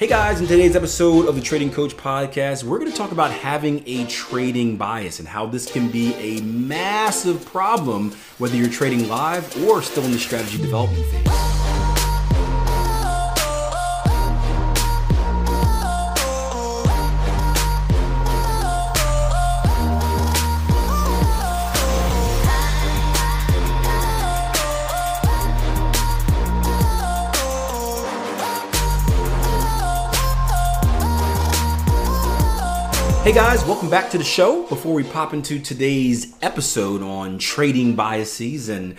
Hey guys, in today's episode of the Trading Coach Podcast, we're going to talk about having a trading bias and how this can be a massive problem whether you're trading live or still in the strategy development phase. Hey guys, welcome back to the show. Before we pop into today's episode on trading biases and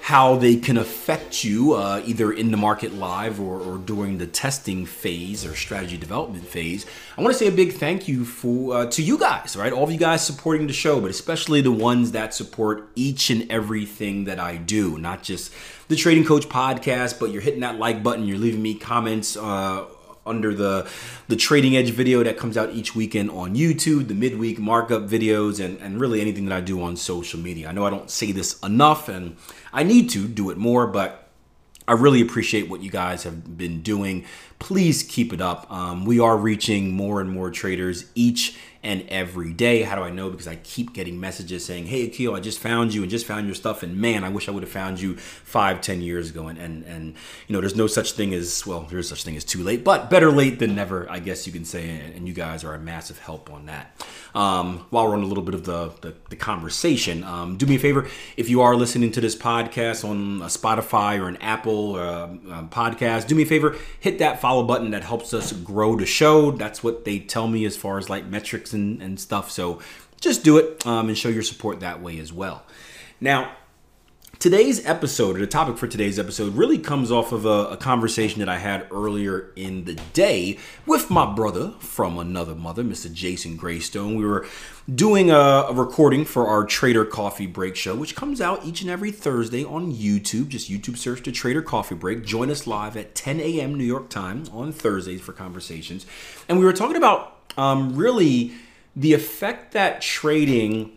how they can affect you uh, either in the market live or, or, during the testing phase or strategy development phase, I want to say a big thank you for uh, to you guys, right? All of you guys supporting the show, but especially the ones that support each and everything that I do, not just the Trading Coach podcast, but you're hitting that like button, you're leaving me comments. Uh, under the the trading edge video that comes out each weekend on YouTube, the midweek markup videos, and, and really anything that I do on social media. I know I don't say this enough and I need to do it more, but I really appreciate what you guys have been doing. Please keep it up. Um, we are reaching more and more traders each and every day. How do I know? Because I keep getting messages saying, "Hey, Akil, I just found you and just found your stuff, and man, I wish I would have found you five, ten years ago." And and and you know, there's no such thing as well, there's such thing as too late, but better late than never, I guess you can say. And you guys are a massive help on that. Um, while we're on a little bit of the the, the conversation, um, do me a favor if you are listening to this podcast on a Spotify or an Apple uh, uh, podcast, do me a favor, hit that follow button. That helps us grow the show. That's what they tell me as far as like metrics and, and stuff. So just do it um, and show your support that way as well. Now, today's episode, or the topic for today's episode, really comes off of a, a, conversation that I had earlier in the day with my brother from another mother, Mr. Jason Graystone. We were doing a, a, recording for our Trader Coffee Break show, which comes out each and every Thursday on YouTube. Just YouTube search to Trader Coffee Break. Join us live at 10 a.m. New York time on Thursdays for conversations. And we were talking about um, really the effect that trading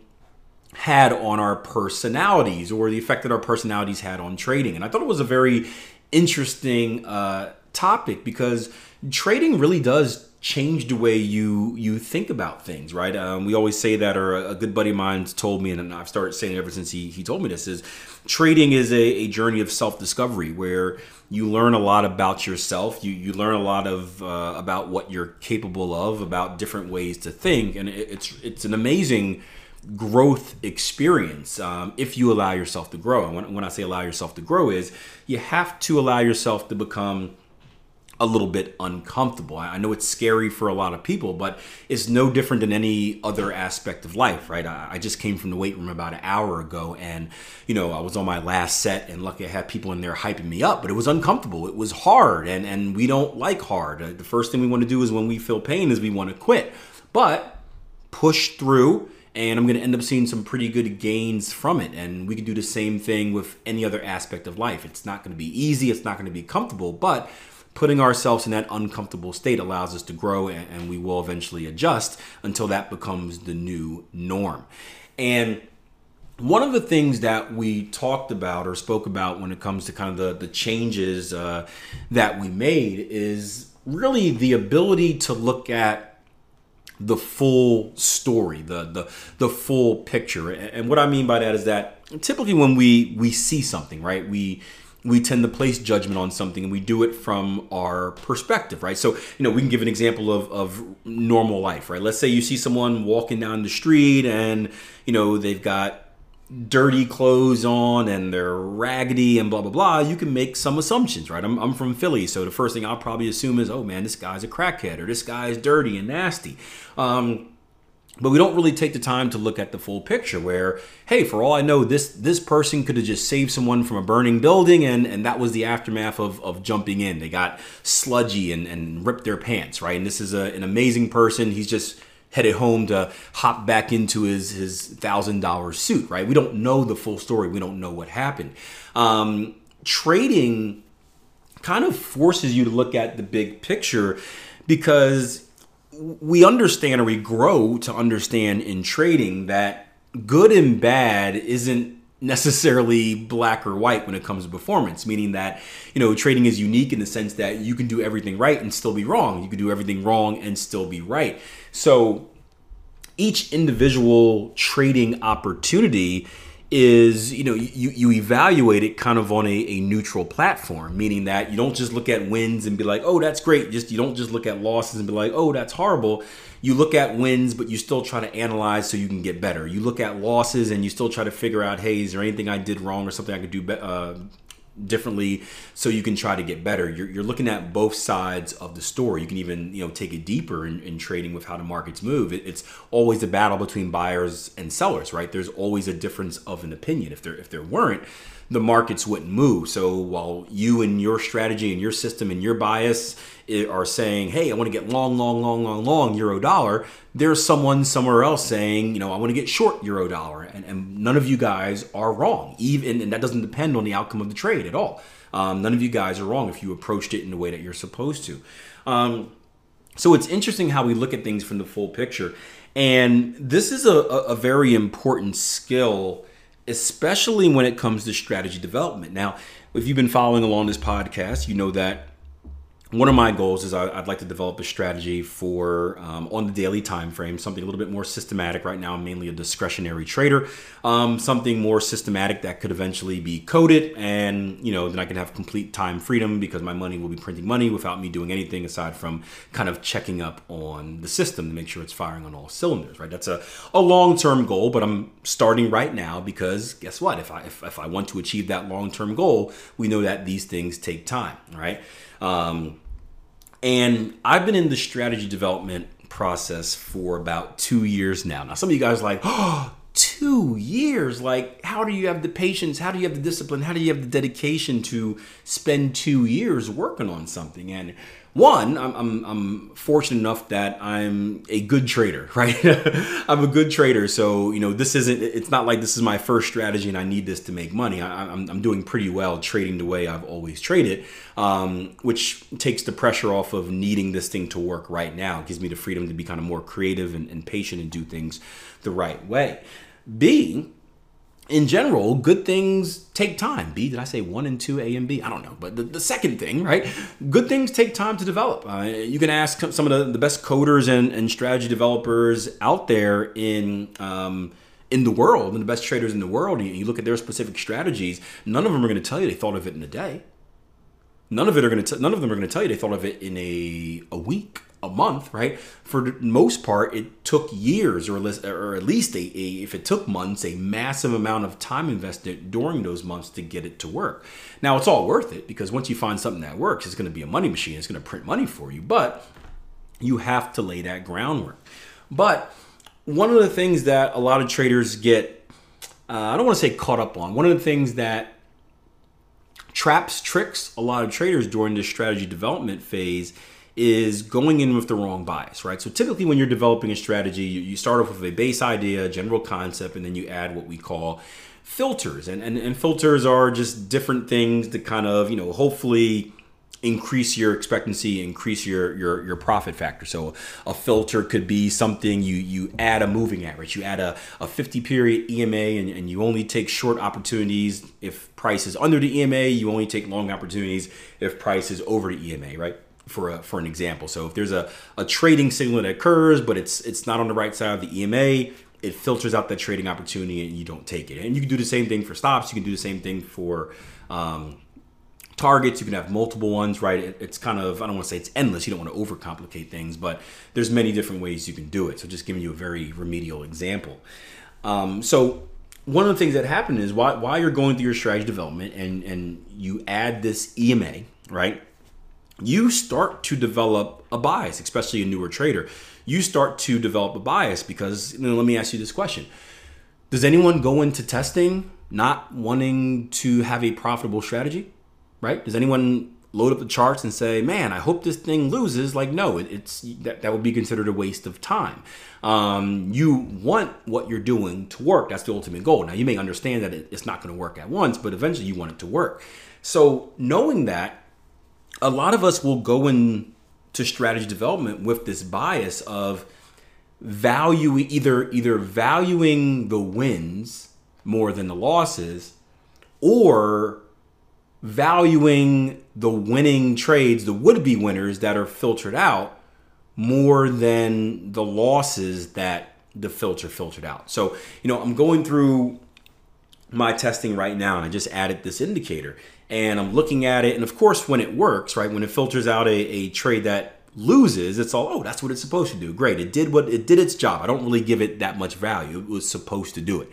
had on our personalities or the effect that our personalities had on trading. And I thought it was a very interesting uh, topic because trading really does change the way you you think about things, right? Um, we always say that, or a good buddy of mine told me, and I've started saying it ever since he, he told me this, is trading is a, a journey of self-discovery where you learn a lot about yourself. You you learn a lot of uh, about what you're capable of, about different ways to think, and it, it's it's an amazing growth experience um, if you allow yourself to grow. And when, when I say allow yourself to grow, is you have to allow yourself to become a little bit uncomfortable. I know it's scary for a lot of people, but it's no different than any other aspect of life, right? I just came from the weight room about an hour ago and, you know, I was on my last set and lucky I had people in there hyping me up, but it was uncomfortable. It was hard and, and we don't like hard. The first thing we want to do is when we feel pain is we want to quit, but push through and I'm going to end up seeing some pretty good gains from it. And we can do the same thing with any other aspect of life. It's not going to be easy, it's not going to be comfortable, but putting ourselves in that uncomfortable state allows us to grow and, and we will eventually adjust until that becomes the new norm. And one of the things that we talked about or spoke about when it comes to kind of the, the changes uh, that we made is really the ability to look at the full story, the the the full picture. And what I mean by that is that typically when we we see something, right? We we tend to place judgment on something and we do it from our perspective, right? So, you know, we can give an example of, of normal life, right? Let's say you see someone walking down the street and, you know, they've got dirty clothes on and they're raggedy and blah, blah, blah. You can make some assumptions, right? I'm, I'm from Philly, so the first thing I'll probably assume is, oh man, this guy's a crackhead or this guy's dirty and nasty. Um, but we don't really take the time to look at the full picture where hey for all i know this this person could have just saved someone from a burning building and and that was the aftermath of of jumping in. They got sludgy and and ripped their pants right? And this is a, an amazing person. He's just headed home to hop back into his his thousand dollar suit right? We don't know the full story. We don't know what happened. Um, trading kind of forces you to look at the big picture because we understand or we grow to understand in trading that good and bad isn't necessarily black or white when it comes to performance meaning that you know trading is unique in the sense that you can do everything right and still be wrong. You can do everything wrong and still be right. So each individual trading opportunity is you know you, you evaluate it kind of on a, a neutral platform meaning that you don't just look at wins and be like oh that's great. Just you don't just look at losses and be like oh that's horrible. You look at wins but you still try to analyze so you can get better. You look at losses and you still try to figure out hey is there anything i did wrong or something i could do be- uh, differently so you can try to get better. You're, you're, looking at both sides of the story. You can even you know take it deeper in, in trading with how the markets move. It, it's always a battle between buyers and sellers right? There's always a difference of an opinion. If there if there weren't the markets wouldn't move. So while you and your strategy and your system and your bias are saying, hey, I want to get long, long, long, long, long euro dollar, there's someone somewhere else saying, you know, I want to get short euro dollar. And, and none of you guys are wrong. Even and that doesn't depend on the outcome of the trade at all. Um, none of you guys are wrong if you approached it in the way that you're supposed to. Um, so it's interesting how we look at things from the full picture. And this is a, a very important skill especially when it comes to strategy development. Now, if you've been following along this podcast, you know that one of my goals is I, would like to develop a strategy for um, on the daily time frame, something a little bit more systematic. Right now, I'm mainly a discretionary trader. Um, something more systematic that could eventually be coded, and you know, then I can have complete time freedom because my money will be printing money without me doing anything aside from kind of checking up on the system to make sure it's firing on all cylinders. Right? That's a, a long term goal, but I'm starting right now because guess what? If I if, if I want to achieve that long term goal, we know that these things take time. Right? Um, and I've been in the strategy development process for about two years now. Now, some of you guys are like, oh, two years. Like, how do you have the patience? How do you have the discipline? How do you have the dedication to spend two years working on something? And one, I'm, I'm, I'm, fortunate enough that I'm a good trader, right? I'm a good trader. So, you know, this isn't, it's not like this is my first strategy and I need this to make money. I, am I'm doing pretty well trading the way I've always traded, um, which takes the pressure off of needing this thing to work right now. It gives me the freedom to be kind of more creative and, and patient and do things the right way. B, in general, good things take time. B, did I say one and two, A and B? I don't know. But the, the second thing, right? Good things take time to develop. Uh, you can ask some of the, the best coders and, and strategy developers out there in. Um, in the world, and the best traders in the world, you, you look at their specific strategies. None of them are going to tell you they thought of it in a day. None of it are going to. None of them are going to tell you they thought of it in a a week a month, right? For the most part, it took years, or, or at least a, a, if it took months, a massive amount of time invested during those months to get it to work. Now, it's all worth it because once you find something that works, it's going to be a money machine. It's going to print money for you, but you have to lay that groundwork. But one of the things that a lot of traders get, uh, I don't want to say caught up on, one of the things that traps, tricks a lot of traders during this strategy development phase is going in with the wrong bias, right? So typically when you're developing a strategy, you, you start off with a base idea, general concept, and then you add what we call filters. And, and, and filters are just different things to kind of, you know, hopefully increase your expectancy increase your your your profit factor so a filter could be something you you add a moving average you add a, a 50 period ema and, and you only take short opportunities if price is under the ema you only take long opportunities if price is over the ema right for a, for an example. So if there's a, a trading signal that occurs, but it's it's not on the right side of the EMA, it filters out that trading opportunity and you don't take it. And you can do the same thing for stops. You can do the same thing for um, targets. You can have multiple ones, right? It, it's kind of I don't want to say it's endless. You don't want to overcomplicate things, but there's many different ways you can do it. So just giving you a very remedial example. Um, so one of the things that happen is while, while you're going through your strategy development and and you add this EMA, right? you start to develop a bias, especially a newer trader. You start to develop a bias because, you know, let me ask you this question Does anyone go into testing not wanting to have a profitable strategy? Right? Does anyone load up the charts and say, "Man, I hope this thing loses." Like, no, it, it's that, that would be considered a waste of time. Um, you want what you're doing to work. That's the ultimate goal. Now, you may understand that it, it's not going to work at once, but eventually you want it to work. So, knowing that, a lot of us will go into strategy development with this bias of value either either valuing the wins more than the losses or valuing the winning trades, the would be winners that are filtered out more than the losses that the filter filtered out. So, you know, I'm going through my testing right now and I just added this indicator and I'm looking at it. And of course, when it works, right, when it filters out a, a trade that loses, it's all, oh, that's what it's supposed to do. Great. It did what it did its job. I don't really give it that much value. It was supposed to do it.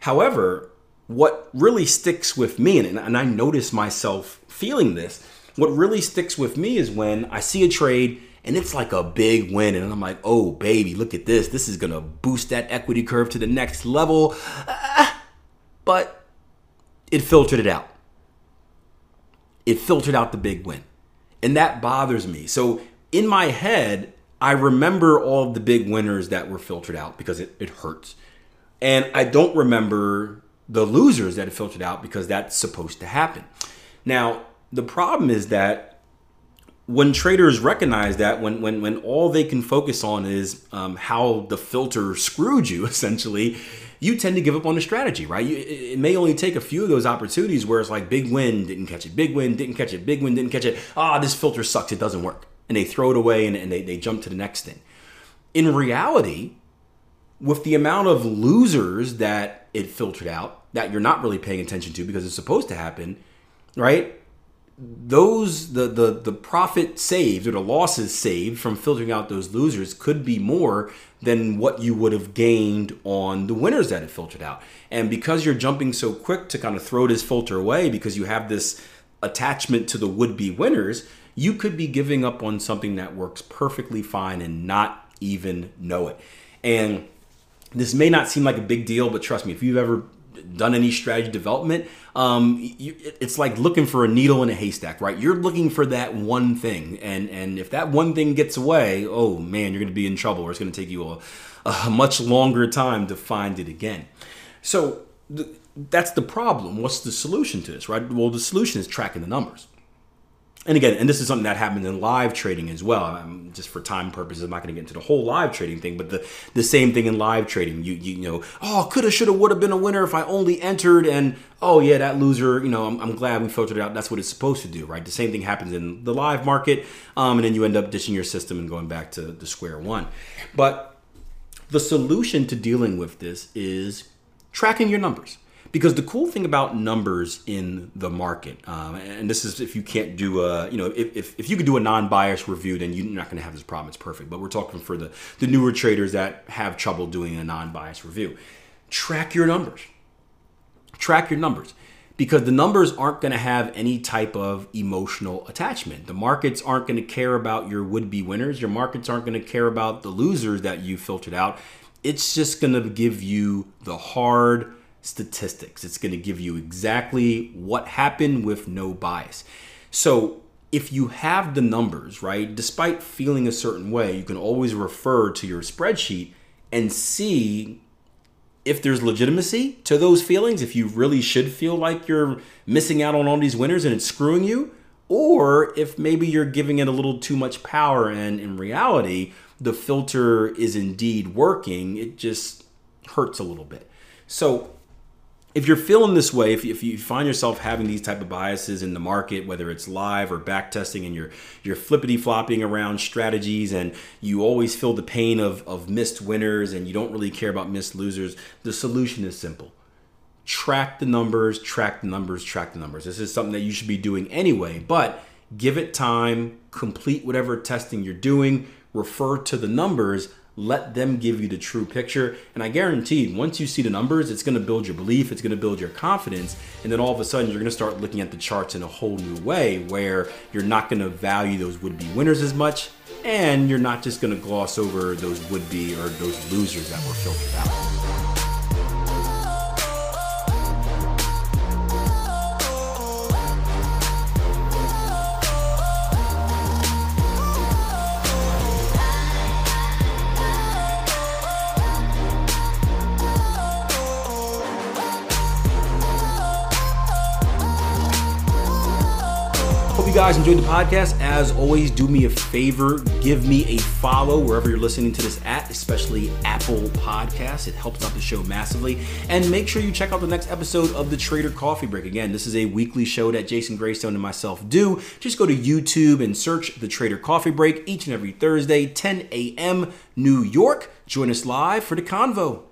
However, what really sticks with me, and, and I notice myself feeling this, what really sticks with me is when I see a trade and it's like a big win, and I'm like, oh, baby, look at this. This is going to boost that equity curve to the next level. Ah, but it filtered it out. It filtered out the big win. And that bothers me. So in my head, I remember all the big winners that were filtered out because it, it hurts. And I don't remember the losers that have filtered out because that's supposed to happen. Now, the problem is that when traders recognize that when when when all they can focus on is um, how the filter screwed you essentially you tend to give up on the strategy right? You, it may only take a few of those opportunities where it's like big win didn't catch it big win didn't catch it big win didn't catch it. Ah this filter sucks it doesn't work. And they throw it away and, and they, they jump to the next thing. In reality with the amount of losers that it filtered out that you're not really paying attention to because it's supposed to happen, right? Those the the the profit saved or the losses saved from filtering out those losers could be more than what you would have gained on the winners that it filtered out. And because you're jumping so quick to kind of throw this filter away because you have this attachment to the would-be winners, you could be giving up on something that works perfectly fine and not even know it. And this may not seem like a big deal, but trust me, if you've ever done any strategy development, um, you, it's like looking for a needle in a haystack, right? You're looking for that one thing, and and if that one thing gets away, oh man, you're going to be in trouble, or it's going to take you a, a much longer time to find it again. So th- that's the problem. What's the solution to this, right? Well, the solution is tracking the numbers and again, and this is something that happens in live trading as well. I'm, just for time purposes, I'm not going to get into the whole live trading thing, but the the same thing in live trading. You you, you know, oh, coulda, shoulda, woulda been a winner if I only entered, and oh yeah, that loser. You know, I'm, I'm glad we filtered it out. That's what it's supposed to do, right? The same thing happens in the live market, um, and then you end up ditching your system and going back to the square one. But the solution to dealing with this is tracking your numbers because the cool thing about numbers in the market, um, and this is if you can't do a, you know, if, if, if you could do a non-biased review, then you're not going to have this problem. It's perfect. But we're talking for the, the newer traders that have trouble doing a non-biased review. Track your numbers. Track your numbers because the numbers aren't going to have any type of emotional attachment. The markets aren't going to care about your would-be winners. Your markets aren't going to care about the losers that you filtered out. It's just going to give you the hard statistics. It's going to give you exactly what happened with no bias. So, if you have the numbers, right, despite feeling a certain way, you can always refer to your spreadsheet and see if there's legitimacy to those feelings, if you really should feel like you're missing out on all these winners and it's screwing you, or if maybe you're giving it a little too much power and in reality, the filter is indeed working, it just hurts a little bit. So, if you're feeling this way, if you, if you find yourself having these type of biases in the market, whether it's live or back testing, and you're you're flippity flopping around strategies, and you always feel the pain of of missed winners, and you don't really care about missed losers, the solution is simple: track the numbers, track the numbers, track the numbers. This is something that you should be doing anyway, but give it time, complete whatever testing you're doing, refer to the numbers Let them give you the true picture. And I guarantee once you see the numbers, it's to build your belief, it's to build your confidence. And then all of a sudden, you're to start looking at the charts in a whole new way where you're not to value those would be winners as much. And you're not just to gloss over those would be or those losers that were filtered out. You guys enjoyed the podcast. As always, do me a favor, give me a follow wherever you're listening to this at, especially Apple Podcasts. It helps out the show massively. And make sure you check out the next episode of the Trader Coffee Break. Again, this is a weekly show that Jason Graystone and myself do. Just go to YouTube and search the Trader Coffee Break each and every Thursday, 10 a.m. New York. Join us live for the convo.